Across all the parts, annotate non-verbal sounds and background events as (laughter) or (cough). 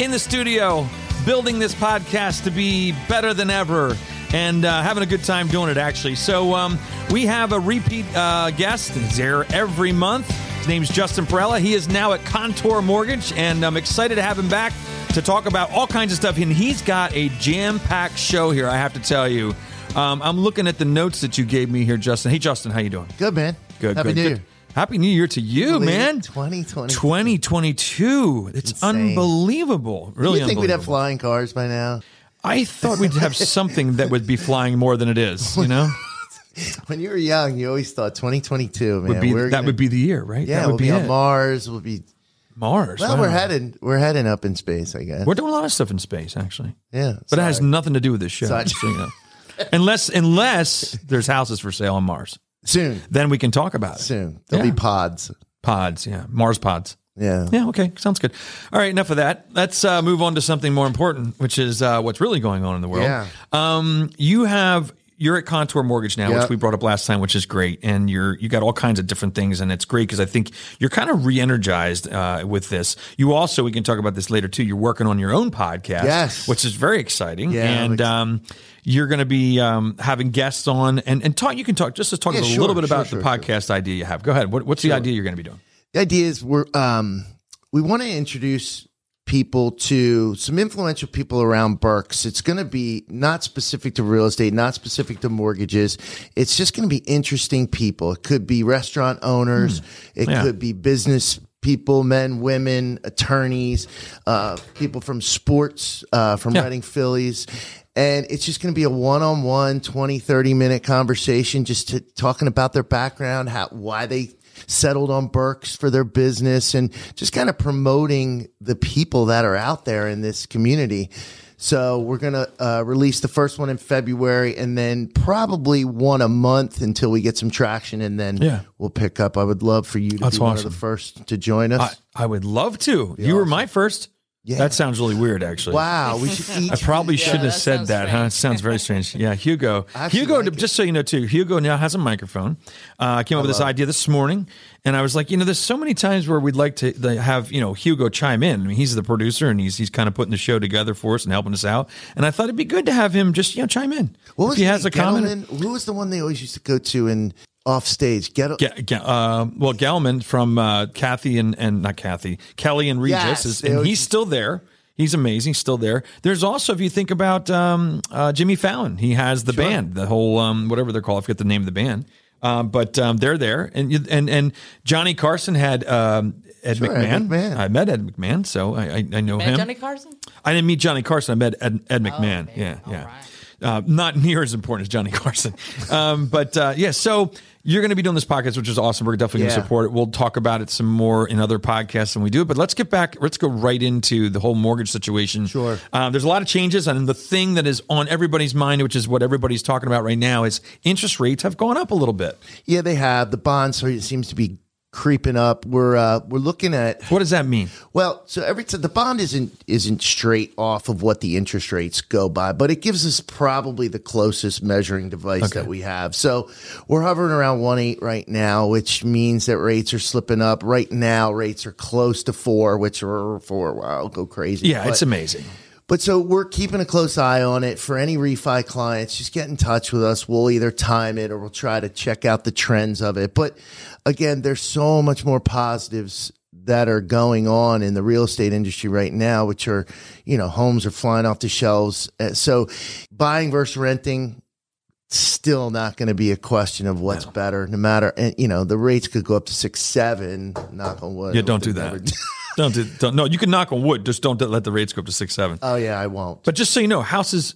in the studio, building this podcast to be better than ever and uh, having a good time doing it, actually. So, um, we have a repeat uh, guest. He's here every month. His name's Justin Perella. He is now at Contour Mortgage, and I'm excited to have him back to talk about all kinds of stuff. And he's got a jam packed show here, I have to tell you. Um, I'm looking at the notes that you gave me here, Justin. Hey, Justin, how you doing? Good, man. Good. Happy good, New good. Year. Happy New Year to you, man. 2020. 2022. It's Insane. unbelievable. Really you think we'd have unbelievable. flying cars by now? I thought we'd have something that would be flying more than it is, (laughs) you know? When you were young, you always thought 2022, man. Would be, we're that gonna- would be the year, right? yeah, that would we'll be, on it. Mars. We'll be Mars. well. wow. We're heading. We're heading up in space, I guess. We're doing a lot of stuff in space, actually. yeah, But it has nothing to do with this show. Sorry. just so you know. unless unless there's houses for sale on Mars. Soon. Then we can talk about it. Soon there'll Yeah. be pods. Pods, yeah. Mars pods. Yeah. Yeah, okay. Sounds good. All right, enough of that. Let's uh, move on to something more important, which is uh, what's really going on in the world. Yeah. Um, you have you're at Contour Mortgage now, which we brought up last time, which is great, and you're you got all kinds of different things, and it's great because I think you're kind of re-energized uh, with this. You also we can talk about this later too. You're working on your own podcast, Yes. which is very exciting, Yeah, and um, you're going to be um, having guests on, and and talk. You can talk just to talk Yeah, a sure, little bit about sure, the sure. podcast idea you have. Go ahead. What, what's the idea you're going to be doing? The idea is we're um we want to introduce people to some influential people around Berks. It's going to be not specific to real estate, not specific to mortgages. It's just going to be interesting people. It could be restaurant owners. It Yeah. could be business people, men, women, attorneys, uh, people from sports, uh, from Yeah. Reading Phillies. And it's just going to be a one-on-one 20, 30 minute conversation, just to, talking about their background, how, why they settled on Berks for their business and just kind of promoting the people that are out there in this community. So we're going to uh, release the first one in February and then probably one a month until we get some traction and then Yeah. we'll pick up. I would love for you to That's be one of the first to join us. I, I would love to. You were my first. Yeah. That sounds really weird, actually. wow, we should (laughs) each I probably shouldn't have said sounds that, huh? It sounds very strange. (laughs) Yeah, Hugo. Hugo, like it. just so you know, too, Hugo now has a microphone. Uh, I came up with this idea this morning, and I was like, you know, there's so many times where we'd like to have you know Hugo chime in. I mean, he's the producer, and he's he's kind of putting the show together for us and helping us out. And I thought it'd be good to have him just you know chime in. What if was he has a comment. Who was the one they always used to go to in off stage? Get Ga- Ga- uh, well, Gelman from uh, Kathy and, and not Kathy, Kelly and Regis, Yes, is, and always- he's still there. He's amazing, still there. There's also, if you think about um, uh, Jimmy Fallon, he has the band, the whole um, whatever they're called. I forget the name of the band, um, but um, they're there. And you- and and Johnny Carson had um, Ed, Sure, Ed McMahon. McMahon. I met Ed McMahon, so I I, I know Met him. Johnny Carson? I didn't meet Johnny Carson. I met Ed, Ed McMahon. okay. Yeah, All yeah. right. Uh, not near as important as Johnny (laughs) Carson. Um, but uh, yeah, so you're going to be doing this podcast, which is awesome. We're definitely going to Yeah. support it. We'll talk about it some more in other podcasts when we do it. But let's get back. Let's go right into the whole mortgage situation. Sure. Um, there's a lot of changes, and the thing that is on everybody's mind, which is what everybody's talking about right now, is interest rates have gone up a little bit. Yeah, they have the bond. So it seems to be creeping up. We're uh, we're looking at What does that mean? well, so every time the bond isn't isn't straight off of what the interest rates go by, but it gives us probably the closest measuring device that we have. So we're hovering around one eight right now, which means that rates are slipping up. Right now, rates are close to four, which are for a while go crazy. Yeah, it's amazing. But so we're keeping a close eye on it for any refi clients. Just get in touch with us. We'll either time it or we'll try to check out the trends of it. But again, there's so much more positives that are going on in the real estate industry right now, which are, you know, homes are flying off the shelves. Uh, So buying versus renting, still not going to be a question of what's better, no matter, and you know, the rates could go up to six, seven, knock on wood. Yeah, don't do They never that. (laughs) don't do, don't. No, you can knock on wood. Just don't let the rates go up to six, seven. Oh yeah, I won't. But just so you know, houses,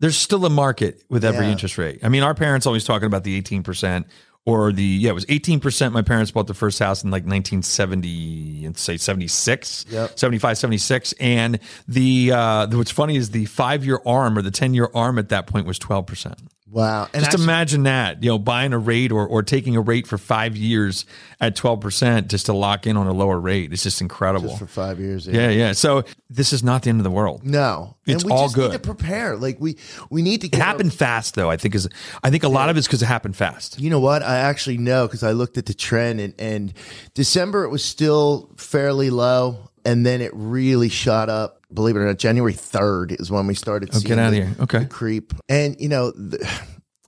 there's still a market with every Yeah. interest rate. I mean, our parents always talking about the 18% or the yeah, it was 18%. My parents bought the first house in like 1970 and say 76, Yep. 75, 76. And the, uh, the, what's funny is the five year arm or the 10 year arm at that point was 12%. Wow. And Just actually- imagine that, you know, buying a rate or, or taking a rate for five years at 12% just to lock in on a lower rate. It's just incredible. for five years. yeah, yeah. So this is not the end of the world. No, It's all just good. Need to prepare. Like we we need to It happened fast, though. I think is I think a lot of it's because it happened fast. You know what? I actually know because I looked at the trend and, and December it was still fairly low, and then it really shot up. Believe it or not, January third is when we started. seeing Oh, get outta the- here. Okay. the creep. And you know, the,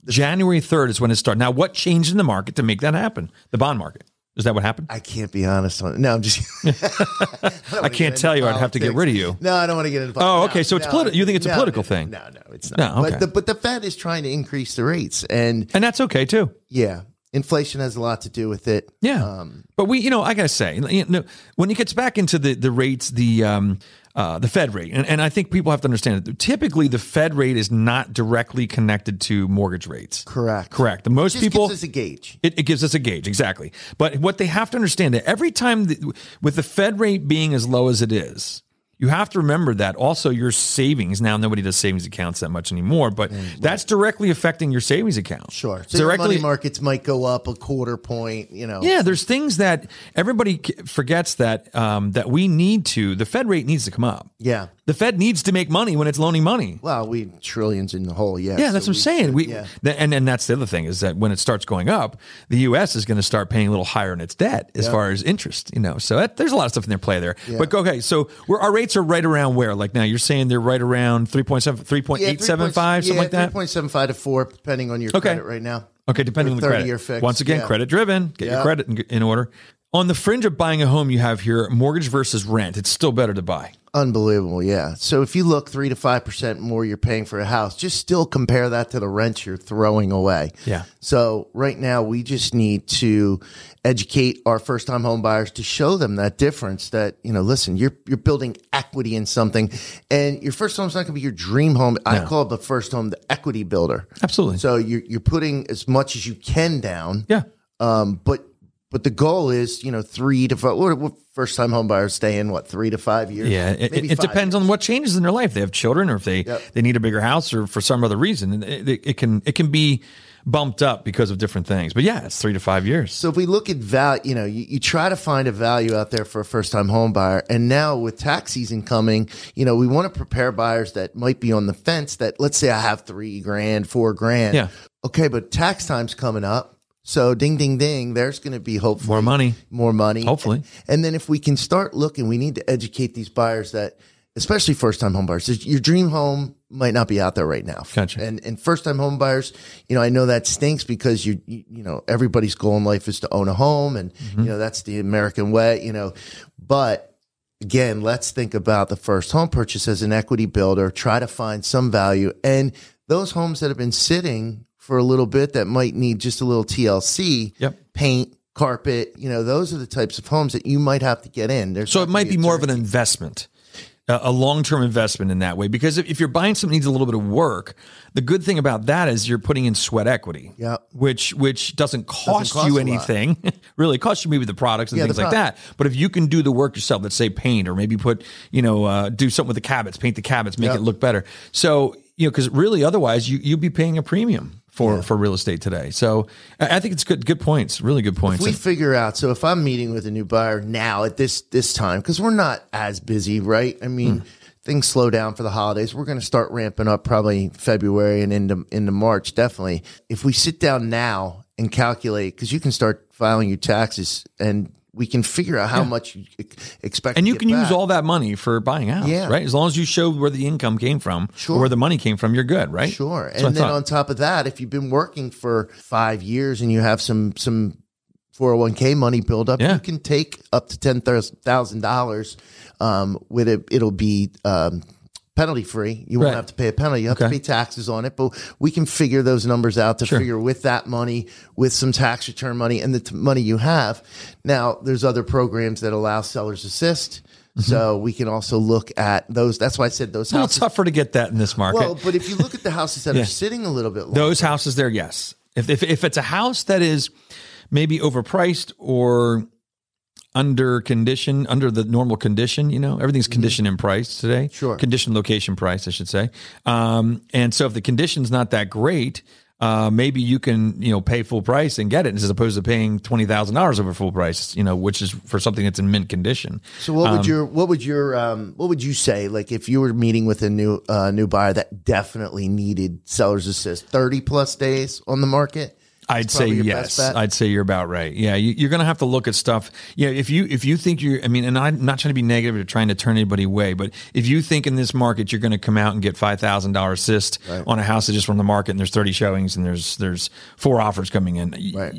January 3rd is when it started. Now, what changed in the market to make that happen? The bond market. Is that what happened? I can't be honest on it. No, I'm just. (laughs) I can't tell you. I'd have to get rid of you. No, I don't want to get into. Oh, no, okay, so it's no, politi- you think it's a no, political no, thing? No, no, it's not. No, okay. But the but the Fed is trying to increase the rates, and And that's okay too. yeah, inflation has a lot to do with it. Yeah. Um, but we, you know, I gotta say, you know, when it gets back into the the rates, the um, uh, the Fed rate, and, and I think people have to understand that typically the Fed rate is not directly connected to mortgage rates. correct. Correct. The most people gives us a gauge. It, it gives us a gauge, exactly. But what they have to understand that every time, the, with the Fed rate being as low as it is, you have to remember that also your savings. Now nobody does savings accounts that much anymore, but that's directly affecting your savings account. Sure. So directly. money markets might go up a quarter point. You know. yeah, there's things that everybody forgets that um, that we need to. The Fed rate needs to come up. Yeah. The Fed needs to make money when it's loaning money. Well, we trillions in the hole. Yeah. Yeah, so that's what I'm saying. should- We yeah. th- and and that's the other thing is that when it starts going up, the U.S. is going to start paying a little higher in its debt as far as interest. You know, so that, there's a lot of stuff in their play there. But okay, so we're, our rates are right around where? Like now, you're saying they're right around 3.7, 3.875, Yeah, 3.7 something yeah, like that. 3.75 to 4, depending on your Okay. credit right now. Okay, depending on the credit. 30-year fixed, Once again, yeah. credit driven. Get your credit in, in order. On the fringe of buying a home, you have here mortgage versus rent. It's still better to buy. Unbelievable, yeah. So if you look three to five percent more you're paying for a house, just still compare that to the rent you're throwing away. Yeah. So right now we just need to educate our first time home buyers to show them that difference that, you know, listen, you're you're building equity in something and your first home's not gonna be your dream home. I call it the first home the equity builder. Absolutely. So you're you're putting as much as you can down. yeah. Um, but but the goal is, you know, three to five. What, what first time homebuyers stay in what three to five years? Yeah, it, Maybe it, it depends on what changes in their life. They have children, or if they Yep. they need a bigger house, or for some other reason, it, it can it can be bumped up because of different things. But yeah, it's three to five years. So if we look at value, you know, you, you try to find a value out there for a first time homebuyer. And now with tax season coming, you know, we want to prepare buyers that might be on the fence that let's say I have three grand, four grand. Yeah. Okay, but tax time's coming up. So ding, ding, ding, there's going to be hopefully More money. more money. Hopefully. And then if we can start looking, we need to educate these buyers that, especially first time home buyers, your dream home might not be out there right now. Gotcha. And and first time home buyers, you know, I know that stinks because you you, you know everybody's goal in life is to own a home, and Mm-hmm. you know that's the American way, you know. But again, let's think about the first home purchase as an equity builder. Try to find some value, and those homes that have been sitting for a little bit that might need just a little TLC, Yep. paint, carpet. You know, those are the types of homes that you might have to get in. There's So it might be a more of an investment, a, a long term investment in that way. Because if, if you're buying something that needs a little bit of work, the good thing about that is you're putting in sweat equity. Yeah. Which which doesn't cost, cost you anything. (laughs) really, it costs you maybe the products and Yeah, things like that. But if you can do the work yourself, let's say paint or maybe put, you know, uh, do something with the cabinets, paint the cabinets, make Yeah. it look better. So, you know, because really otherwise you you'd be paying a premium. For, for real estate today, so I I think it's good good points, really good points. If we figure out so if i'm meeting with a new buyer now at this this time because we're not as busy right? I mean Hmm. things slow down for the holidays. We're going to start ramping up probably february and into into march definitely. If we sit down now and calculate because you can start filing your taxes and we can figure out how much you expect And you can use all that money for buying out, Yeah. right? As long as you show where the income came from Sure. or where the money came from, you're good, right? Sure. That's And then on top of that, if you've been working for five years and you have some some 401k money build up, Yeah. you can take up to ten thousand dollars. Um, with it, it'll be um, penalty free. You won't Right. have to pay a penalty. You have Okay. to pay taxes on it, but we can figure those numbers out to Sure. figure with that money, with some tax return money, and the t- money you have. Now, there's other programs that allow sellers assist. So we can also look at those. That's why I said those Mm-hmm. houses. tougher to get that in this market. Well, but if you look at the houses that Yeah. are sitting a little bit longer, Those houses there, yes. If, if if it's a house that is maybe overpriced or under condition, under the normal condition, you know, everything's condition and price today. Sure. Condition, location, price, I should say. Um, and so if the condition's not that great, uh, maybe you can, you know, pay full price and get it as opposed to paying twenty thousand dollars over full price, you know, which is for something that's in mint condition. So what would your what would your um, what would you say like if you were meeting with a new uh, new buyer that definitely needed seller's assist thirty plus days on the market? I'd say yes. I'd say you're about right. Yeah, you, you're going to have to look at stuff. Yeah, if you if you think you're, I mean, and I'm not trying to be negative or trying to turn anybody away, but if you think in this market you're going to come out and get five thousand dollar assist on a house that just from the market and there's 30 showings and there's there's four offers coming in, Right.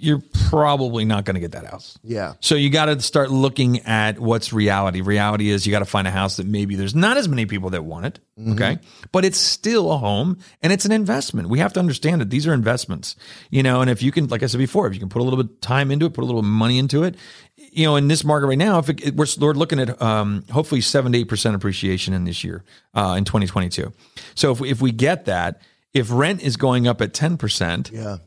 You're probably not going to get that house. Yeah. So you got to start looking at what's reality. Reality is you got to find a house that maybe there's not as many people that want it. Okay. But it's still a home and it's an investment. We have to understand that these are investments, you know, and if you can, like I said before, if you can put a little bit of time into it, put a little money into it, you know, in this market right now, if it, we're, we're looking at um, hopefully seven to eight percent appreciation in this year, uh, in 2022. So if we, if we get that, if rent is going up at 10%, Yeah.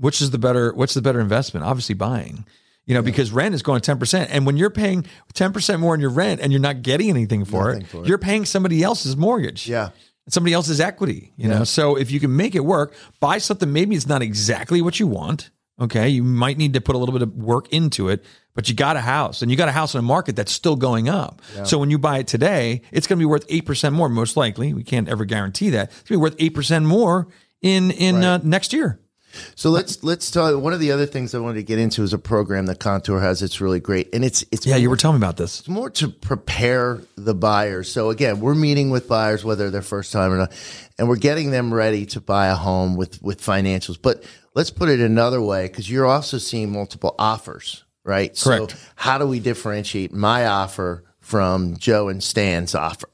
Which is the better what's the better investment? Obviously buying you know because rent is going 10% and when you're paying 10% more in your rent and you're not getting anything for, it, for it. you're paying somebody else's mortgage. Yeah. somebody else's equity you know? So if you can make it work buy something maybe it's not exactly what you want okay? You might need to put a little bit of work into it but you got a house and you got a house in a market that's still going up. So when you buy it today it's going to be worth 8% more most likely. We can't ever guarantee that. It's going to be worth 8% more in in uh, next year So let's let's talk. One of the other things I wanted to get into is a program that Contour has. It's really great, and it's it's yeah you were telling me about this It's more to prepare the buyers. So again, we're meeting with buyers whether they're first time or not, and we're getting them ready to buy a home with with financials. But let's put it another way because you're also seeing multiple offers, right? Correct. So how do we differentiate my offer from Joe and Stan's offer?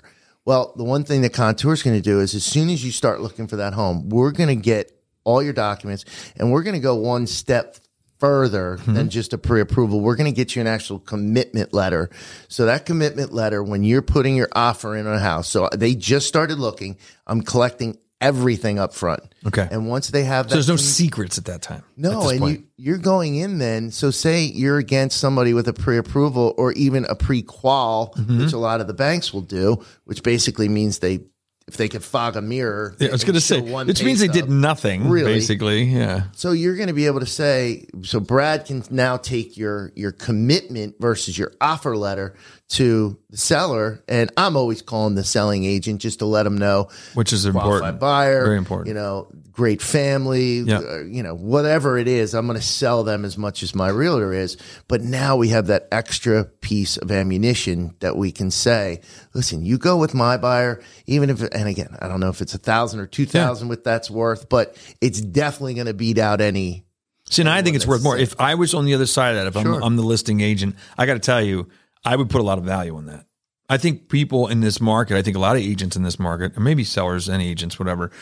Well, the one thing that Contour is going to do is as soon as you start looking for that home, we're going to get all your documents and we're going to go one step further than just a pre-approval. We're going to get you an actual commitment letter. So that commitment letter, when you're putting your offer in on a house, so they just started looking, I'm collecting everything up front. Okay. And once they have that, So there's no com- secrets at that time. no, and point. you, you're going in then. So say you're against somebody with a pre-approval or even a pre-qual, Mm-hmm. which a lot of the banks will do, which basically means they, if they could fog a mirror, Yeah, I was going to say, which means they did nothing, Really? basically. Yeah. So you're going to be able to say, so Brad can now take your your commitment versus your offer letter to the seller, and I'm always calling the selling agent just to let them know Which is important. buyer, Very important. You know, great family, Yeah. uh, you know, whatever it is, I'm going to sell them as much as my realtor is. But now we have that extra piece of ammunition that we can say, listen, you go with my buyer, even if, and again, I don't know if it's a thousand or two thousand what that's worth, but it's definitely going to beat out any. See, and I think it's worth more. If I was on the other side of that, if Sure. I'm, I'm the listing agent, I got to tell you, I would put a lot of value on that. I think people in this market, I think a lot of agents in this market, and maybe sellers and agents, whatever,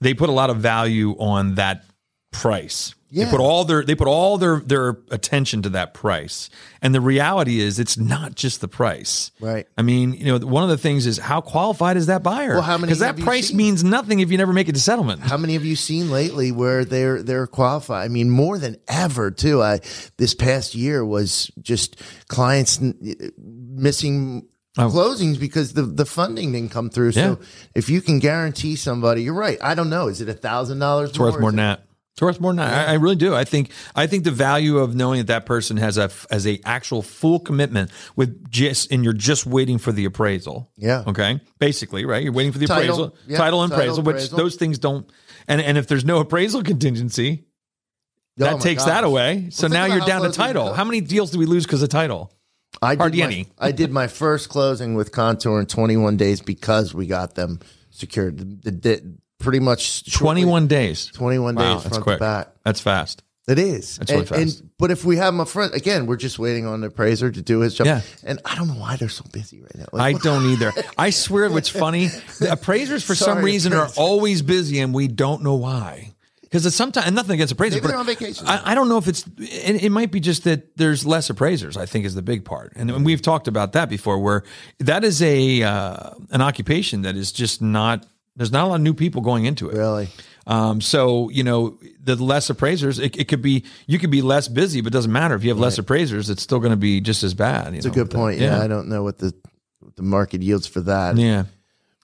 they put a lot of value on that price. Yeah. They put all their they put all their their attention to that price. And the reality is it's not just the price. Right. I mean, you know, one of the things is how qualified is that buyer? Well, how many Because that price seen? means nothing if you never make it to settlement. How many have you seen lately where they're they're qualified? I mean, more than ever too. I this past year was just clients missing oh. closings because the the funding didn't come through. So if you can guarantee somebody, you're right. I don't know. Is it a thousand dollars? It's worth more than that. It's worth more than that. I, I really do. I think I think the value of knowing that that person has a as a actual full commitment with just and you're just waiting for the appraisal. Yeah. Okay. Basically, right? You're waiting for the Title. appraisal, Yeah. title and Title, appraisal, which those things don't. And and if there's no appraisal contingency, Oh that takes that away. So think now you're down to title. How many deals do we lose because of title? I did Hardly my, any. (laughs) I did my first closing with Contour in 21 days because we got them secured. The, the- pretty much shortly- 21 days. 21 Wow, days that's front quick. to back. That's fast. It is. That's and, really fast. and but if we have them up front, again, we're just waiting on the appraiser to do his job. Yeah. And I don't know why they're so busy right now. I don't either. I swear what's funny, the appraisers for some Sorry, reason are always busy and we don't know why. Because it's sometimes, and nothing against appraisers, Maybe but they're on vacation. I, I don't know if it's, it, it might be just that there's less appraisers, I think is the big part. And, and we've talked about that before where that is a, uh, an occupation that is just not, there's not a lot of new people going into it. really. Um, so you know, the less appraisers, it, it could be you could be less busy, but it doesn't matter if you have less appraisers. It's still going to be just as bad. It's a good point. Yeah. I don't know what the what the market yields for that. yeah.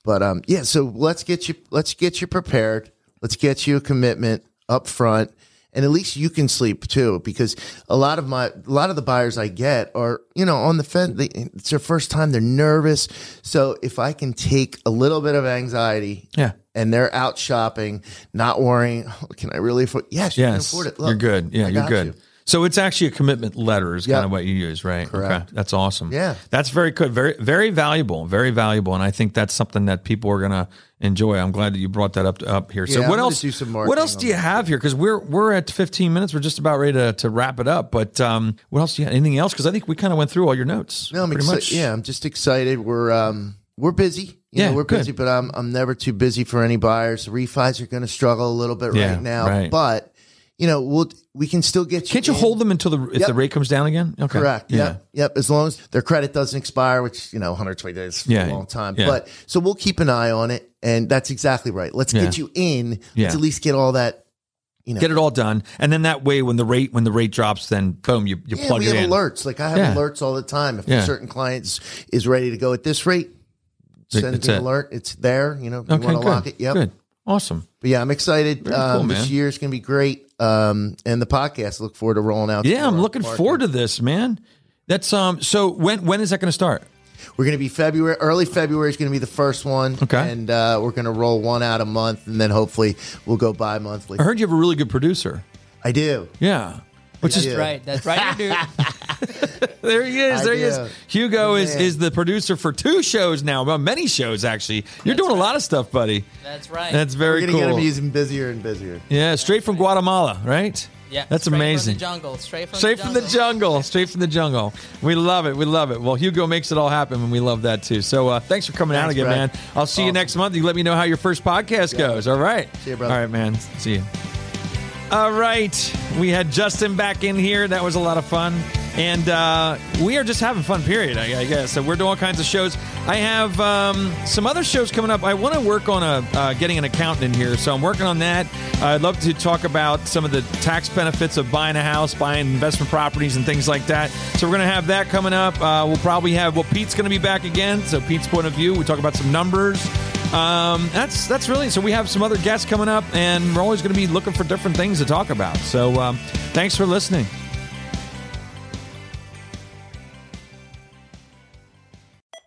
But um, yeah. So let's get you let's get you prepared. Let's get you a commitment up front, and at least you can sleep too. Because a lot of my a lot of the buyers I get are you know on the fence. They, it's their first time. They're nervous. So if I can take a little bit of anxiety, Yeah. and they're out shopping, not worrying, oh, can I really afford? Yes, you can afford it. you're good. Yeah, I you're good. you. So it's actually a commitment letter is kind Yep. of what you use, right? Correct. Okay. That's awesome. Yeah. That's very good. Very, very valuable. Very valuable. And I think that's something that people are going to enjoy. I'm glad that you brought that up up here. So Yeah, what else? do some what else do you have here? Because we're we're at 15 minutes. We're just about ready to, to wrap it up. But um, what else do you have? Anything else? Because I think we kind of went through all your notes. No, I'm pretty excited. much. Yeah, I'm just excited. We're um we're busy. You Yeah, know, we're good. busy, but I'm I'm never too busy for any buyers. Refis are going to struggle a little bit Yeah, right now, right. but you know we'll we can still get you. Can't you in. hold them until the if Yep. the rate comes down again? Okay. Correct. Yeah. Yep. Yep. As long as their credit doesn't expire, which you know, 120 days is Yeah. a long time. Yeah. But so we'll keep an eye on it, and that's exactly right. Let's Yeah. get you in. Yeah. Let's at least get all that. You know, Get it all done, and then that way, when the rate when the rate drops, then boom, you you plug we it have in. alerts. Like I have alerts all the time. If a certain client is, is ready to go at this rate, send It's an it. alert. It's there. You know, you Okay, want to lock it. Yep. Good. Awesome. But yeah, I'm excited. Very cool, um, man. this year is going to be great. Um, and the podcast, look forward to rolling out. Yeah, I'm looking market. forward to this, man. That's um. So when when is that going to start? We're going to be February, early February is going to be the first one. Okay. And uh, we're going to roll one out a month, and then hopefully we'll go bi monthly. I heard you have a really good producer. I do. Yeah. Which is Yeah. Right, that's right, you do. (laughs) there he is. I There he is. do. Hugo is, Man. is the producer for two shows now. Well, many shows actually. You're doing a lot of stuff, buddy. That's right. That's very We're going to get cool. them even busier and busier. Yeah, straight from Guatemala, right? yeah, that's straight amazing. From the jungle, straight from Straight the from jungle. the jungle, straight from the jungle. We love it. We love it. Well, Hugo makes it all happen, and we love that too. So, uh, thanks for coming out again, Brad. man. I'll see you next month. You let me know how your first podcast goes. All right. See you, brother. All right, man. See you. All right. We had Justin back in here. That was a lot of fun. And uh, we are just having fun, period, I, guess. So we're doing all kinds of shows. I have um, some other shows coming up. I want to work on a uh, getting an accountant in here. So I'm working on that. I'd love to talk about some of the tax benefits of buying a house, buying investment properties, and things like that. So we're going to have that coming up. Uh, we'll probably have, well, Pete's going to be back again. So Pete's point of view. We talk about some numbers. Um, that's that's really so. We have some other guests coming up, and we're always going to be looking for different things to talk about. So, um, thanks for listening.